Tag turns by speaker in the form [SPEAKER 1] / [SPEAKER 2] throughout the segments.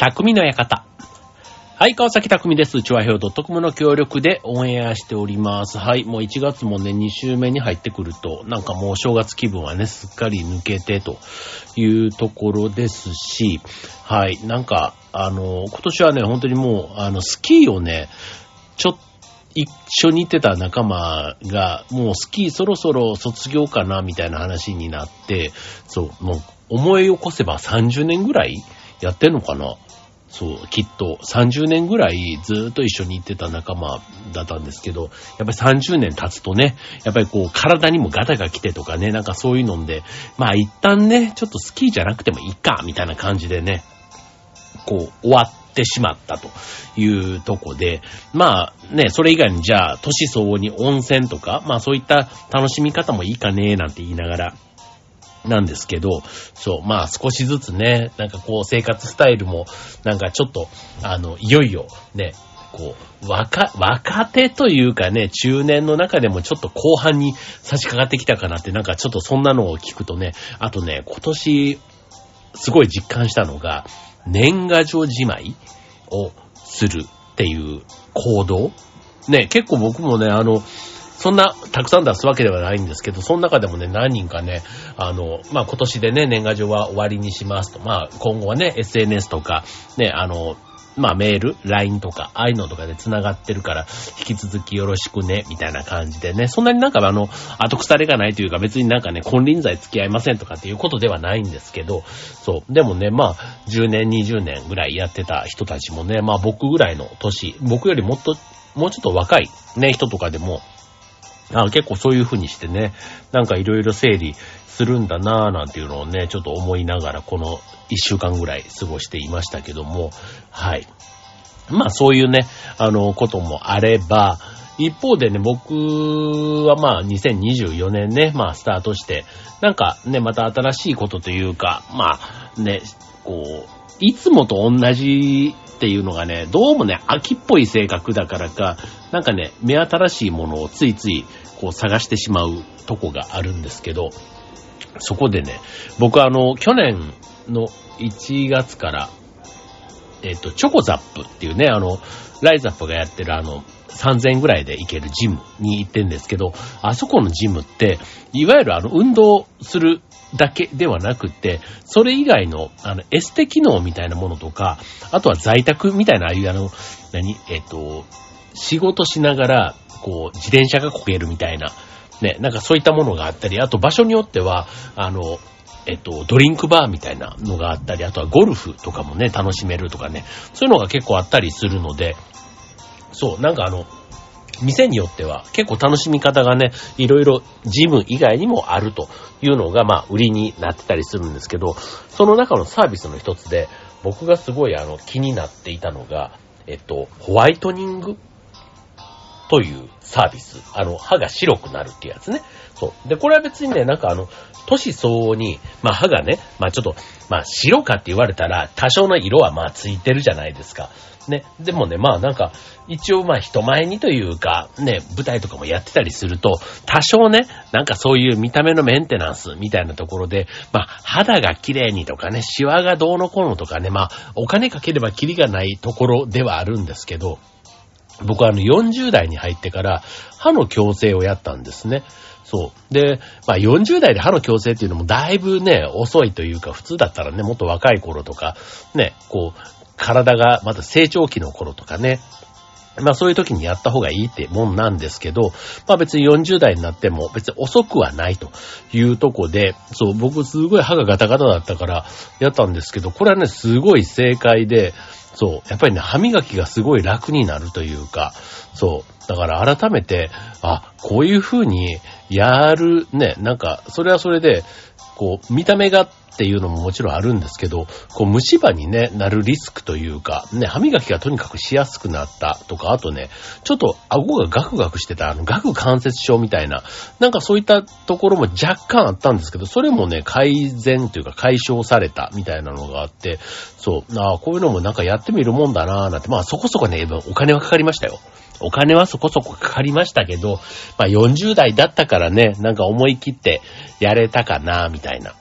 [SPEAKER 1] 匠の館。はい、川崎匠です。チュアヘオ .com の協力でオンエアしております。はい、もう1月もね、2週目に入ってくると、なんかもう正月気分はね、すっかり抜けてというところですし、はい、なんか、あの、今年はね、本当にもう、あの、スキーをね、ちょっと、一緒に行ってた仲間が、もうスキーそろそろ卒業かな、みたいな話になって、そう、もう思い起こせば30年ぐらいやってんのかなそう、きっと30年ぐらいずっと一緒に行ってた仲間だったんですけど、やっぱり30年経つとね、やっぱりこう体にもガタが来てとかね、なんかそういうので、まあ一旦ね、ちょっとスキーじゃなくてもいいか、みたいな感じでね、こう終わってしまったというとこで、まあね、それ以外にじゃあ、年相応に温泉とか、まあそういった楽しみ方もいいかね、なんて言いながら、なんですけど、そう、まあ少しずつね、なんかこう生活スタイルも、なんかちょっと、あの、いよいよね、こう、若、若手というかね、中年の中でもちょっと後半に差し掛かってきたかなって、なんかちょっとそんなのを聞くとね、あとね、今年、すごい実感したのが、年賀状じまいをするっていう行動。ね、結構僕もね、あの、そんな、たくさん出すわけではないんですけど、その中でもね、何人かね、あの、まあ、今年でね、年賀状は終わりにしますと。まあ、今後はね、SNS とか、ね、あの、まあ、メール、LINE とか、ああいうのとかで繋がってるから、引き続きよろしくね、みたいな感じでね、そんなになんかあの、後腐れがないというか、別になんかね、金輪際付き合いませんとかっていうことではないんですけど、そう。でもね、まあ、10年、20年ぐらいやってた人たちもね、まあ僕ぐらいの年、僕よりもっと、もうちょっと若いね、人とかでも、あ結構そういう風にしてね、なんかいろいろ整理するんだなぁなんていうのをね、ちょっと思いながらこの一週間ぐらい過ごしていましたけども、はい。まあそういうね、あの、こともあれば、一方でね、僕はまあ2024年ね、まあスタートして、なんかね、また新しいことというか、まあね、こう、いつもと同じっていうのがね、どうもね、秋っぽい性格だからか、なんかね、目新しいものをついついこう探してしまうとこがあるんですけど、そこでね、僕はあの、去年の1月から、えっ、と、チョコザップっていうね、あの、ライザップがやってるあの、3000円ぐらいで行けるジムに行ってんですけど、あそこのジムって、いわゆるあの、運動するだけではなくて、それ以外の、あの、エステ機能みたいなものとか、あとは在宅みたいな、ああいうあの、何？えっ、と、仕事しながら、こう、自転車がこげるみたいな、ね、なんかそういったものがあったり、あと場所によっては、あの、えっと、ドリンクバーみたいなのがあったり、あとはゴルフとかもね、楽しめるとかね、そういうのが結構あったりするので、そう、なんかあの、店によっては結構楽しみ方がね、いろいろジム以外にもあるというのが、まあ、売りになってたりするんですけど、その中のサービスの一つで、僕がすごいあの、気になっていたのが、えっと、ホワイトニングというサービス。あの、歯が白くなるってやつね。そう。で、これは別にね、なんかあの、年相応に、まあ歯がね、まあちょっと、まあ白かって言われたら、多少の色はまあついてるじゃないですか。ね。でもね、まあなんか、一応まあ人前にというか、ね、舞台とかもやってたりすると、多少ね、なんかそういう見た目のメンテナンスみたいなところで、まあ肌が綺麗にとかね、シワがどうのこうのとかね、まあお金かければキリがないところではあるんですけど、僕はあの40代に入ってから歯の矯正をやったんですね。そう。で、まあ40代で歯の矯正っていうのもだいぶね、遅いというか、普通だったらね、もっと若い頃とか、ね、こう、体がまだ成長期の頃とかね、まあそういう時にやった方がいいってもんなんですけど、まあ別に40代になっても別に遅くはないというとこで、そう、僕すごい歯がガタガタだったからやったんですけど、これはね、すごい正解で、そう、やっぱりね、歯磨きがすごい楽になるというか、そう、だから改めて、あ、こういう風にやる、ね、なんか、それはそれで、こう、見た目がっていうのももちろんあるんですけど、こう、虫歯にね、なるリスクというか、ね、歯磨きがとにかくしやすくなったとか、あとね、ちょっと顎がガクガクしてた、あの、顎関節症みたいな、なんかそういったところも若干あったんですけど、それもね、改善というか解消されたみたいなのがあって、そう、ああ、こういうのもなんかやってみるもんだなぁなんて、まあそこそこね、お金はかかりましたよ。お金はそこそこかかりましたけど、まあ40代だったからね、なんか思い切ってやれたかな、みたいな。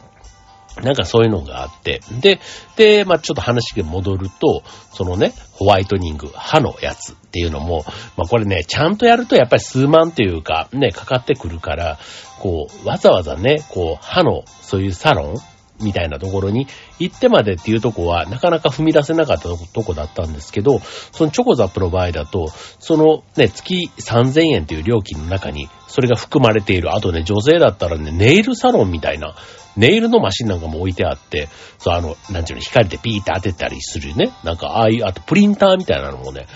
[SPEAKER 1] なんかそういうのがあって。で、で、まあちょっと話が戻ると、そのね、ホワイトニング、歯のやつっていうのも、まあこれね、ちゃんとやるとやっぱり数万というか、ね、かかってくるから、こう、わざわざね、こう、歯の、そういうサロンみたいなところに行ってまでっていうとこはなかなか踏み出せなかったとこだったんですけど、そのチョコザップロバイダと、そのね、月3000円という料金の中にそれが含まれている。あとね、女性だったらね、ネイルサロンみたいな、ネイルのマシンなんかも置いてあって、そう、あの、なんていうの、光でピーって当てたりするね。なんか、ああいう、あとプリンターみたいなのもね、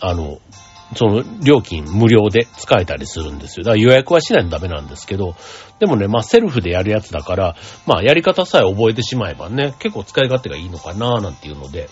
[SPEAKER 1] あの、その料金無料で使えたりするんですよ。だから予約はしないとダメなんですけど、でもね、まあセルフでやるやつだから、まあやり方さえ覚えてしまえばね、結構使い勝手がいいのかななんていうので、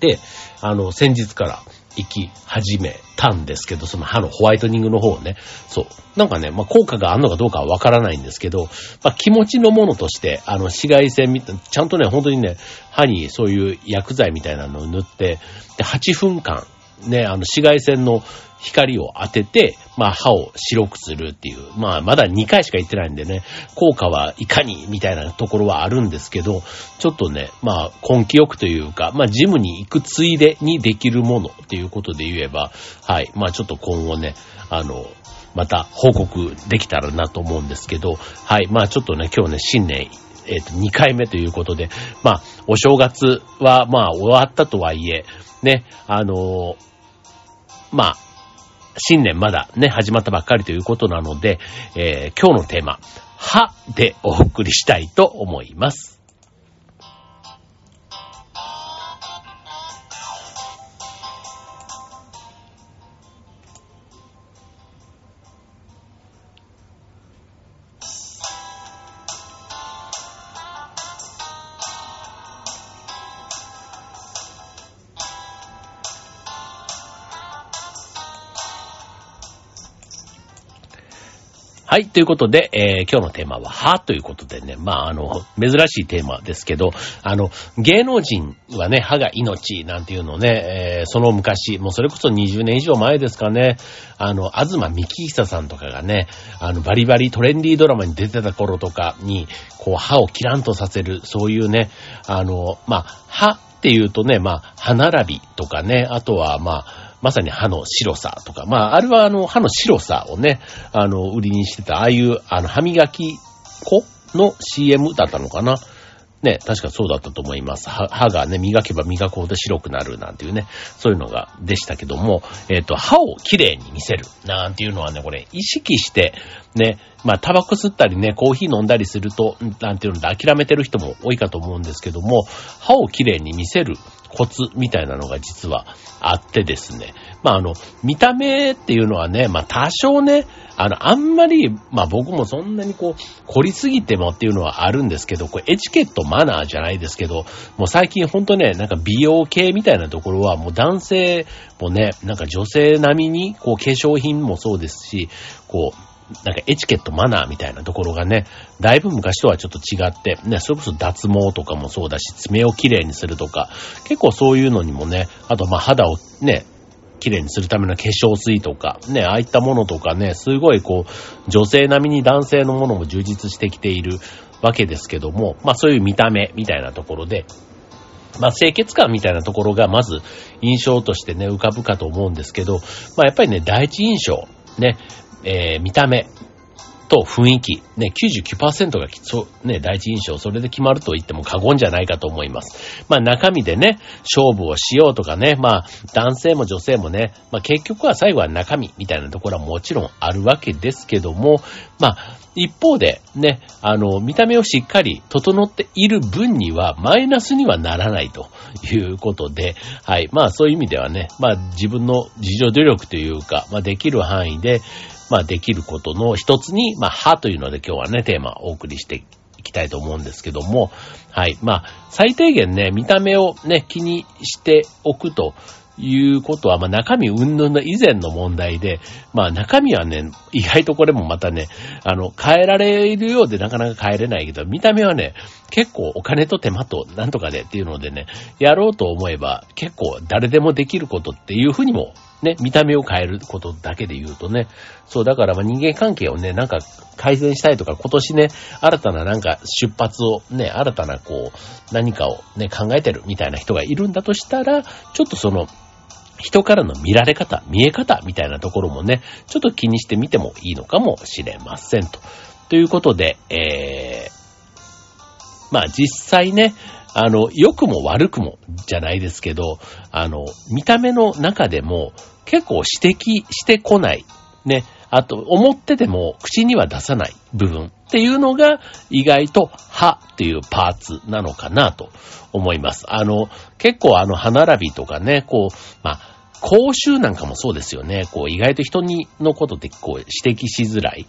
[SPEAKER 1] で、あの、先日から行き始めたんですけど、その歯のホワイトニングの方をね、そう。なんかね、まあ効果があるのかどうかはわからないんですけど、まあ気持ちのものとして、あの紫外線みたいちゃんとね、本当にね、歯にそういう薬剤みたいなのを塗って、で、8分間ね、あの、紫外線の光を当てて、まあ、歯を白くするっていう。まあ、まだ2回しか言ってないんでね、効果はいかにみたいなところはあるんですけど、ちょっとね、まあ、根気よくというか、まあ、ジムに行くついでにできるものっていうことで言えば、はい。まあ、ちょっと今後ね、あの、また報告できたらなと思うんですけど、はい。まあ、ちょっとね、今日ね、新年えっ、と、2回目ということで、まあ、お正月は、まあ、終わったとはいえ、ね、あのー、まあ、新年まだね、始まったばっかりということなので、えー、今日のテーマ、はでお送りしたいと思います。はい、ということで、えー、今日のテーマは歯ということでね、まあ、あの、珍しいテーマですけど、あの、芸能人はね、歯が命なんていうのね、えー、その昔、もうそれこそ20年以上前ですかね、あの、東幹久さんとかがね、あの、バリバリトレンディードラマに出てた頃とかに、こう、歯をキランとさせる、そういうね、あの、まあ、歯っていうとね、まあ、歯並びとかね、あとは、まあ、まさに歯の白さとか、まあ、あれはあの、歯の白さをね、あの、売りにしてた、ああいう、あの、歯磨き粉の CM だったのかな。ね、確かそうだったと思います。歯がね、磨けば磨くほど白くなるなんていうね、そういうのが、でしたけども、えっ、ー、と、歯をきれいに見せるなんていうのはね、これ、意識して、ね、まあ、タバコ吸ったりね、コーヒー飲んだりすると、なんていうので諦めてる人も多いかと思うんですけども、歯をきれいに見せるコツみたいなのが実はあってですね。まあ、あの、見た目っていうのはね、まあ、多少ね、あの、あんまり、まあ、僕もそんなにこう、凝りすぎてもっていうのはあるんですけど、これエチケットマナーじゃないですけど、もう最近ほんとね、なんか美容系みたいなところはもう男性もね、なんか女性並みに、こう、化粧品もそうですし、こう、なんかエチケット、マナーみたいなところがね、だいぶ昔とはちょっと違って、ね、それこそ脱毛とかもそうだし、爪をきれいにするとか、結構そういうのにもね、あとまあ肌をね、綺麗にするための化粧水とか、ね、ああいったものとかね、すごいこう、女性並みに男性のものも充実してきているわけですけども、まあそういう見た目みたいなところで、まあ清潔感みたいなところがまず印象としてね、浮かぶかと思うんですけど、まあやっぱりね、第一印象、ね、えー、見た目と雰囲気、ね、99%がそう、ね、第一印象、それで決まると言っても過言じゃないかと思います。まあ中身でね、勝負をしようとかね、まあ男性も女性もね、まあ結局は最後は中身みたいなところはもちろんあるわけですけども、まあ一方でね、あの、見た目をしっかり整っている分にはマイナスにはならないということで、はい。まあそういう意味ではね、まあ自分の自助努力というか、まあできる範囲で、まあできることの一つに、まあ歯というので今日はね、テーマをお送りしていきたいと思うんですけども、はい。まあ最低限ね、見た目をね、気にしておくということは、まあ中身云々の以前の問題で、まあ中身はね、意外とこれもまたね、あの、変えられるようでなかなか変えれないけど、見た目はね、結構お金と手間となんとかでっていうのでね、やろうと思えば結構誰でもできることっていうふうにもね、見た目を変えることだけで言うとね、そう、だからま人間関係をね、なんか改善したいとか、今年ね、新たななんか出発をね、新たなこう、何かをね、考えてるみたいな人がいるんだとしたら、ちょっとその、人からの見られ方、見え方みたいなところもね、ちょっと気にしてみてもいいのかもしれませんと。ということで、えー、まあ実際ね、あの、良くも悪くもじゃないですけど、あの、見た目の中でも結構指摘してこない、ね、あと、思ってても口には出さない部分っていうのが意外と歯っていうパーツなのかなと思います。あの、結構あの歯並びとかね、こう、まあ、口臭なんかもそうですよね。こう、意外と人にのことってこう指摘しづらい。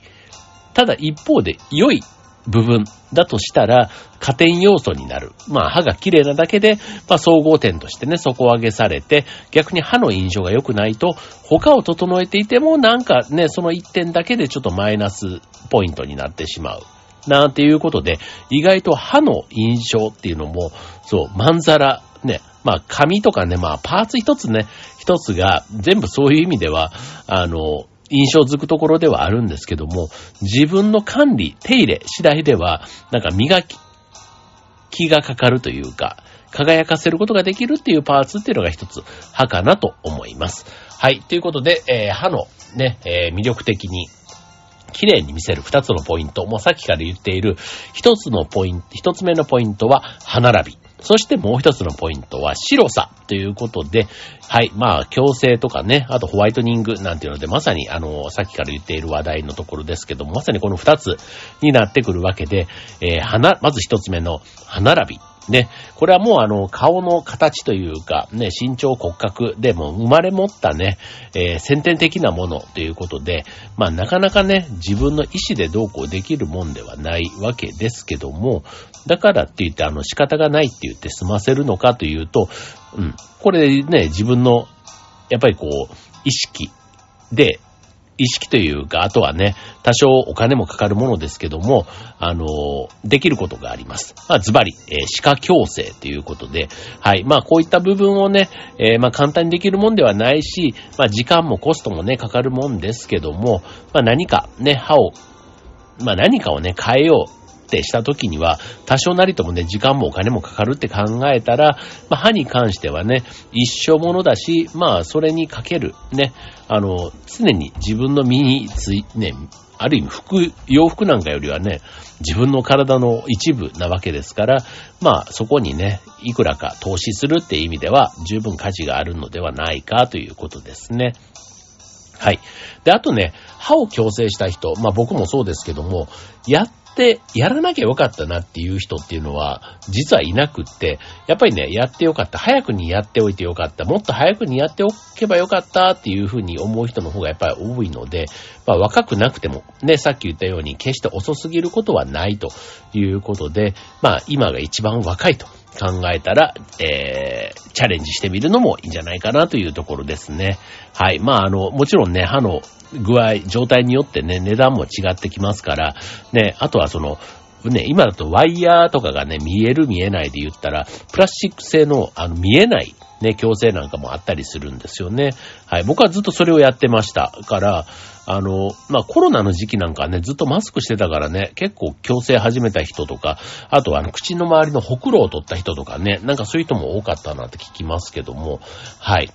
[SPEAKER 1] ただ一方で良い部分だとしたら、加点要素になる。まあ、歯が綺麗なだけで、まあ、総合点としてね、底上げされて、逆に歯の印象が良くないと、他を整えていても、なんかね、その一点だけでちょっとマイナスポイントになってしまう。なんていうことで、意外と歯の印象っていうのも、そう、まんざら、ね、まあ、紙とかね、まあ、パーツ一つね、一つが、全部そういう意味では、あの、印象づくところではあるんですけども、自分の管理、手入れ次第では、なんか磨き、気がかかるというか、輝かせることができるっていうパーツっていうのが一つ歯かなと思います。はい。ということで、えー、歯のね、えー、魅力的に綺麗に見せる二つのポイント。もうさっきから言っている一つのポイント、一つ目のポイントは歯並び。そしてもう一つのポイントは白さということで、はい、まあ、矯正とかね、あとホワイトニングなんていうので、まさにあの、さっきから言っている話題のところですけども、まさにこの二つになってくるわけで、えー、花、まず一つ目の歯並び。ね、これはもうあの、顔の形というか、ね、身長骨格でも生まれ持ったね、えー、先天的なものということで、まあなかなかね、自分の意思でどうこうできるもんではないわけですけども、だからって言ってあの仕方がないって言って済ませるのかというと、うん、これね、自分の、やっぱりこう、意識で意識というか、あとはね、多少お金もかかるものですけども、あの、できることがあります。まあ、ズバリ、えー、歯科矯正ということで、はい。まあ、こういった部分をね、えー、まあ、簡単にできるもんではないし、まあ、時間もコストもね、かかるもんですけども、まあ、何かね、歯を、まあ、何かをね、変えようってした時には、多少なりともね、時間もお金もかかるって考えたら、まあ、歯に関してはね、一生ものだし、まあ、それにかける、ね、あの、常に自分の身につい、ね、ある意味服、洋服なんかよりはね、自分の体の一部なわけですから、まあそこにね、いくらか投資するって意味では十分価値があるのではないかということですね。はい。で、あとね、歯を矯正した人、まあ僕もそうですけども、やっってやらなきゃよかったなっていう人っていうのは、実はいなくって、やっぱりね、やってよかった。早くにやっておいてよかった。もっと早くにやっておけばよかったっていうふうに思う人の方がやっぱり多いので、まあ若くなくても、ね、さっき言ったように決して遅すぎることはないということで、まあ今が一番若いと考えたら、えー、チャレンジしてみるのもいいんじゃないかなというところですね。はい。まあ、あの、もちろんね、歯の具合、状態によってね、値段も違ってきますから、ね、あとはその、ね、今だとワイヤーとかがね、見える見えないで言ったら、プラスチック製の、あの、見えない、ね、強制なんかもあったりするんですよね。はい。僕はずっとそれをやってました。から、あの、まあ、コロナの時期なんかね、ずっとマスクしてたからね、結構強制始めた人とか、あとはあの、口の周りのほくろを取った人とかね、なんかそういう人も多かったなって聞きますけども、はい。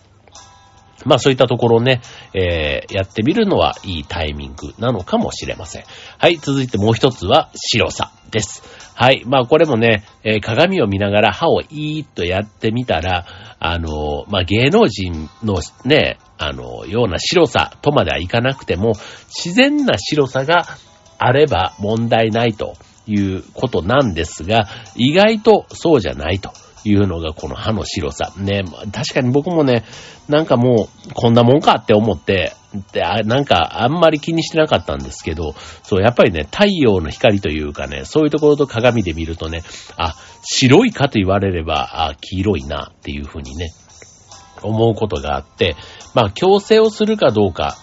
[SPEAKER 1] まあそういったところね、えー、やってみるのはいいタイミングなのかもしれません。はい、続いてもう一つは白さです。はい、まあこれもね、えー、鏡を見ながら歯をいーっとやってみたら、あのー、まあ芸能人のね、あの、ような白さとまではいかなくても、自然な白さがあれば問題ないということなんですが、意外とそうじゃないと。いうのがこの歯の白さ。ね、確かに僕もね、なんかもうこんなもんかって思って、でなんかあんまり気にしてなかったんですけど、そう、やっぱりね、太陽の光というかね、そういうところと鏡で見るとね、あ、白いかと言われれば、あ、黄色いなっていうふうにね、思うことがあって、まあ、強制をするかどうか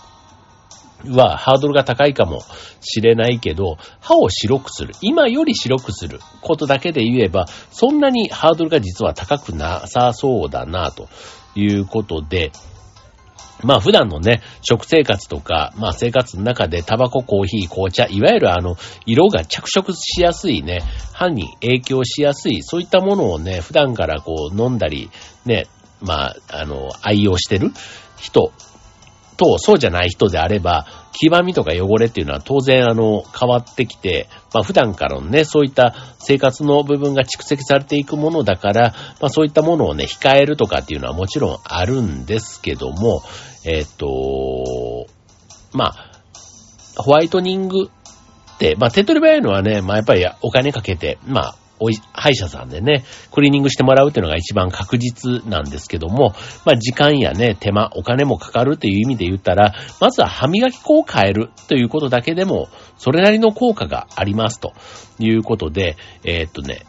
[SPEAKER 1] はハードルが高いかもしれないけど、歯を白くする。今より白くすることだけで言えば、そんなにハードルが実は高くなさそうだな、ということで、まあ普段のね、食生活とか、まあ生活の中でタバコ、コーヒー、紅茶、いわゆるあの、色が着色しやすいね、歯に影響しやすい、そういったものをね、普段からこう飲んだり、ね、まあ、あの、愛用してる人と、そうじゃない人であれば、黄ばみとか汚れっていうのは当然あの、変わってきて、まあ普段からのね、そういった生活の部分が蓄積されていくものだから、まあそういったものをね、控えるとかっていうのはもちろんあるんですけども、えっ、と、まあ、ホワイトニングって、まあ手取り早いのはね、まあやっぱりお金かけて、まあおい、歯医者さんでね、クリーニングしてもらうっていうのが一番確実なんですけども、まあ時間やね、手間、お金もかかるという意味で言ったら、まずは歯磨き粉を変えるということだけでも、それなりの効果がありますということで、えー、っとね、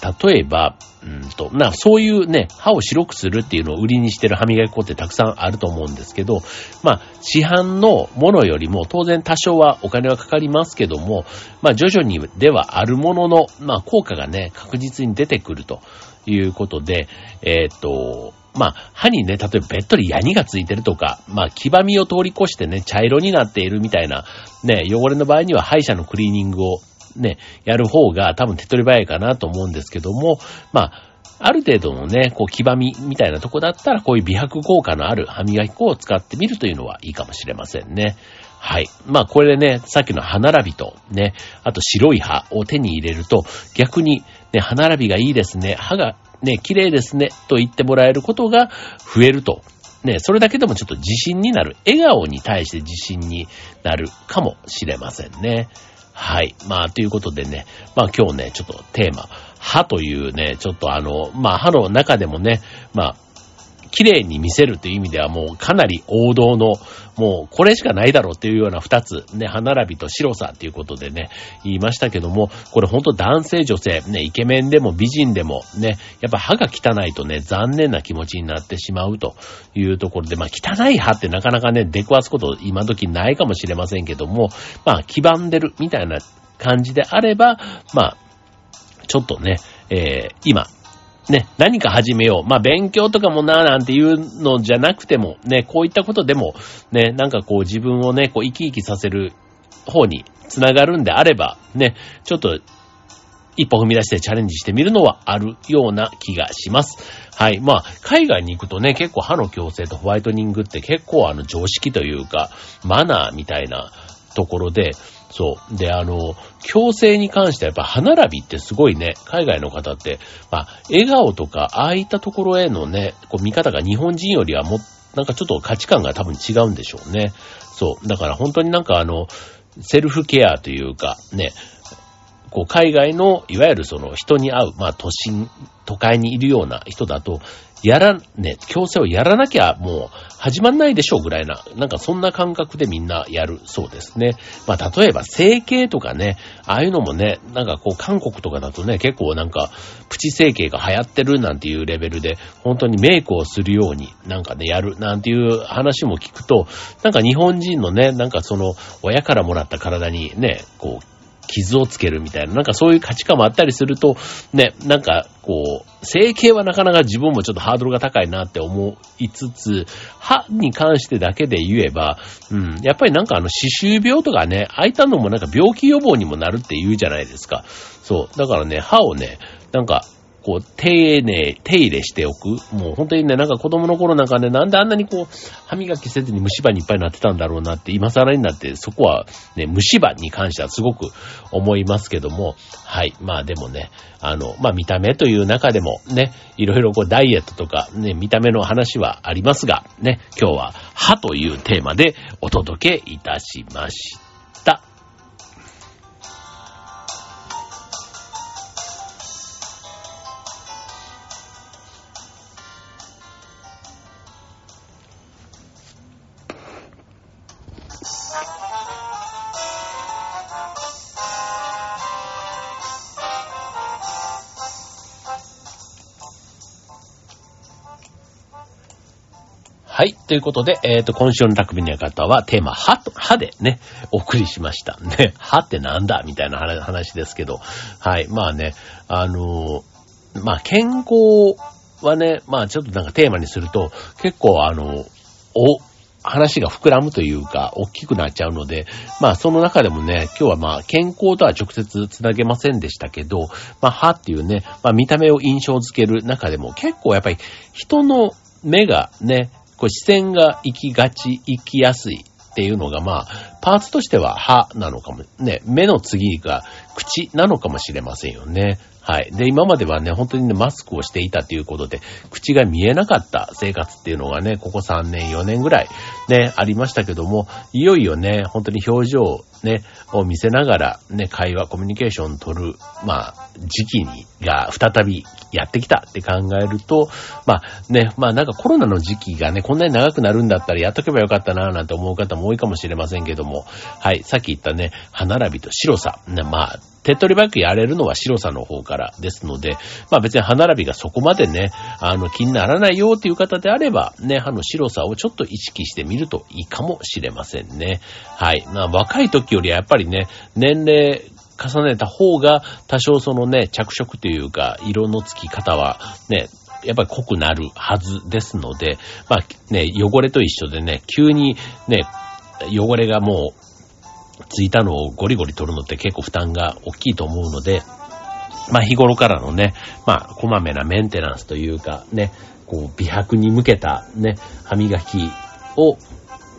[SPEAKER 1] 例えば、うんと、な、そういうね、歯を白くするっていうのを売りにしてる歯磨き粉ってたくさんあると思うんですけど、まあ、市販のものよりも当然多少はお金はかかりますけども、まあ、徐々にではあるものの、まあ、効果がね、確実に出てくるということで、えー、っと、まあ、歯にね、例えばべっとりヤニがついてるとか、まあ、黄ばみを通り越してね、茶色になっているみたいな、ね、汚れの場合には歯医者のクリーニングをね、やる方が多分手取り早いかなと思うんですけども、まあ、ある程度のね、こう、黄ばみみたいなとこだったら、こういう美白効果のある歯磨き粉を使ってみるというのはいいかもしれませんね。はい。まあ、これでね、さっきの歯並びとね、あと白い歯を手に入れると、逆にね、歯並びがいいですね、歯がね、綺麗ですね、と言ってもらえることが増えると。ね、それだけでもちょっと自信になる。笑顔に対して自信になるかもしれませんね。はい。まあ、ということでね、まあ今日ね、ちょっとテーマ、歯というね、ちょっとあの、まあ歯の中でもね、まあ、綺麗に見せるという意味ではもうかなり王道の、もうこれしかないだろうっていうような二つ、ね、歯並びと白さっていうことでね、言いましたけども、これほんと男性女性、ね、イケメンでも美人でもね、やっぱ歯が汚いとね、残念な気持ちになってしまうというところで、まあ汚い歯ってなかなかね、出くわすこと今時ないかもしれませんけども、まあ黄ばんでるみたいな感じであれば、まあ、ちょっとね、えー、今、ね、何か始めよう。まあ、勉強とかもな、なんていうのじゃなくても、ね、こういったことでも、ね、なんかこう自分をね、こう生き生きさせる方につながるんであれば、ね、ちょっと、一歩踏み出してチャレンジしてみるのはあるような気がします。はい。まあ、海外に行くとね、結構歯の矯正とホワイトニングって結構あの常識というか、マナーみたいなところで、そう。で、あの、強制に関してはやっぱ歯並びってすごいね、海外の方って、まあ、笑顔とか、ああいったところへのね、こう見方が日本人よりはも、なんかちょっと価値観が多分違うんでしょうね。そう。だから本当になんかあの、セルフケアというか、ね、こう、海外の、いわゆるその人に会う、まあ、都心、都会にいるような人だと、やら、ね、強制をやらなきゃもう始まんないでしょうぐらいな、なんかそんな感覚でみんなやるそうですね。まあ例えば整形とかね、ああいうのもね、なんかこう韓国とかだとね、結構なんかプチ整形が流行ってるなんていうレベルで、本当にメイクをするようになんかね、やるなんていう話も聞くと、なんか日本人のね、なんかその親からもらった体にね、こう傷をつけるみたいな、なんかそういう価値観もあったりすると、ね、なんかこう、整形はなかなか自分もちょっとハードルが高いなって思いつつ、歯に関してだけで言えば、うん、やっぱりなんかあの、歯周病とかね、あいたのもなんか病気予防にもなるって言うじゃないですか。そう。だからね、歯をね、なんか、こう、丁寧、手入れしておく。もう本当にね、なんか子供の頃なんかね、なんであんなにこう、歯磨きせずに虫歯にいっぱいなってたんだろうなって、今更になって、そこはね、虫歯に関してはすごく思いますけども、はい。まあでもね、あの、まあ見た目という中でもね、いろいろこうダイエットとかね、見た目の話はありますが、ね、今日は歯というテーマでお届けいたしました。ということで、えっ、ー、と、今週の匠の方はテーマ、歯と、歯でね、お送りしました。ね、歯ってなんだ？みたいな話ですけど、はい。まあね、あのー、まあ健康はね、まあちょっとなんかテーマにすると、結構あの、お、話が膨らむというか、大きくなっちゃうので、まあその中でもね、今日はまあ健康とは直接つなげませんでしたけど、まあ歯っていうね、まあ見た目を印象づける中でも結構やっぱり人の目がね、こう視線が行きがち、行きやすいっていうのがまあ、パーツとしては歯なのかも、ね、目の次が口なのかもしれませんよね。はい。で、今まではね、本当にね、マスクをしていたということで、口が見えなかった生活っていうのがね、ここ3年、4年ぐらいね、ありましたけども、いよいよね、本当に表情ね、を見せながら、ね、会話、コミュニケーションを取る、まあ、時期に、が再びやってきたって考えると、まあね、まあなんかコロナの時期がね、こんなに長くなるんだったらやっとけばよかったなぁなんて思う方も多いかもしれませんけども、はい、さっき言ったね、歯並びと白さ、ね、まあ、手っ取り早くやれるのは白さの方からですので、まあ別に歯並びがそこまでね、あの気にならないよっていう方であれば、ね、歯の白さをちょっと意識してみるといいかもしれませんね。はい。まあ若い時よりはやっぱりね、年齢重ねた方が多少そのね、着色というか、色のつき方はね、やっぱり濃くなるはずですので、まあね、汚れと一緒でね、急にね、汚れがもうついたのをゴリゴリ取るのって結構負担が大きいと思うので、まあ日頃からのね、まあこまめなメンテナンスというかね、こう美白に向けたね、歯磨きを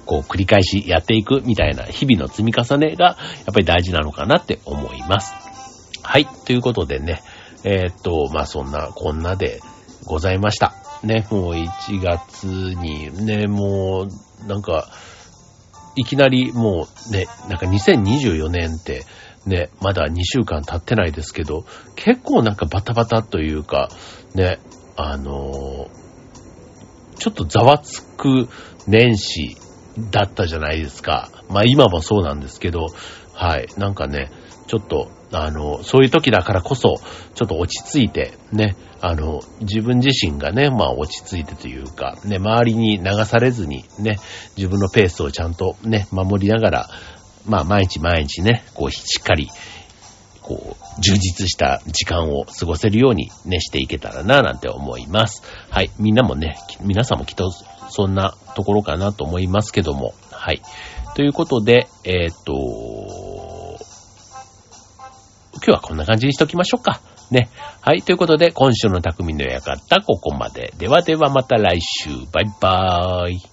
[SPEAKER 1] こう繰り返しやっていくみたいな日々の積み重ねがやっぱり大事なのかなって思います。はい。ということでね、えー、っと、まあそんなこんなでございました。ね、もう1月にね、もうなんか、いきなりもうね、なんか2024年ってね、まだ2週間経ってないですけど、結構なんかバタバタというか、ね、あのー、ちょっとざわつく年始だったじゃないですか。まあ今もそうなんですけど、はい、なんかね、ちょっと、あの、そういう時だからこそ、ちょっと落ち着いて、ね、あの、自分自身がね、まあ落ち着いてというか、ね、周りに流されずにね、自分のペースをちゃんとね、守りながら、まあ毎日毎日ね、こうしっかり、こう、充実した時間を過ごせるようにね、していけたらな、なんて思います。はい。みんなもね、皆さんもきっとそんなところかなと思いますけども、はい。ということで、えっ、と、今日はこんな感じにしときましょうか。ね。はい。ということで、今週の匠の館、ここまで。ではではまた来週。バイバーイ。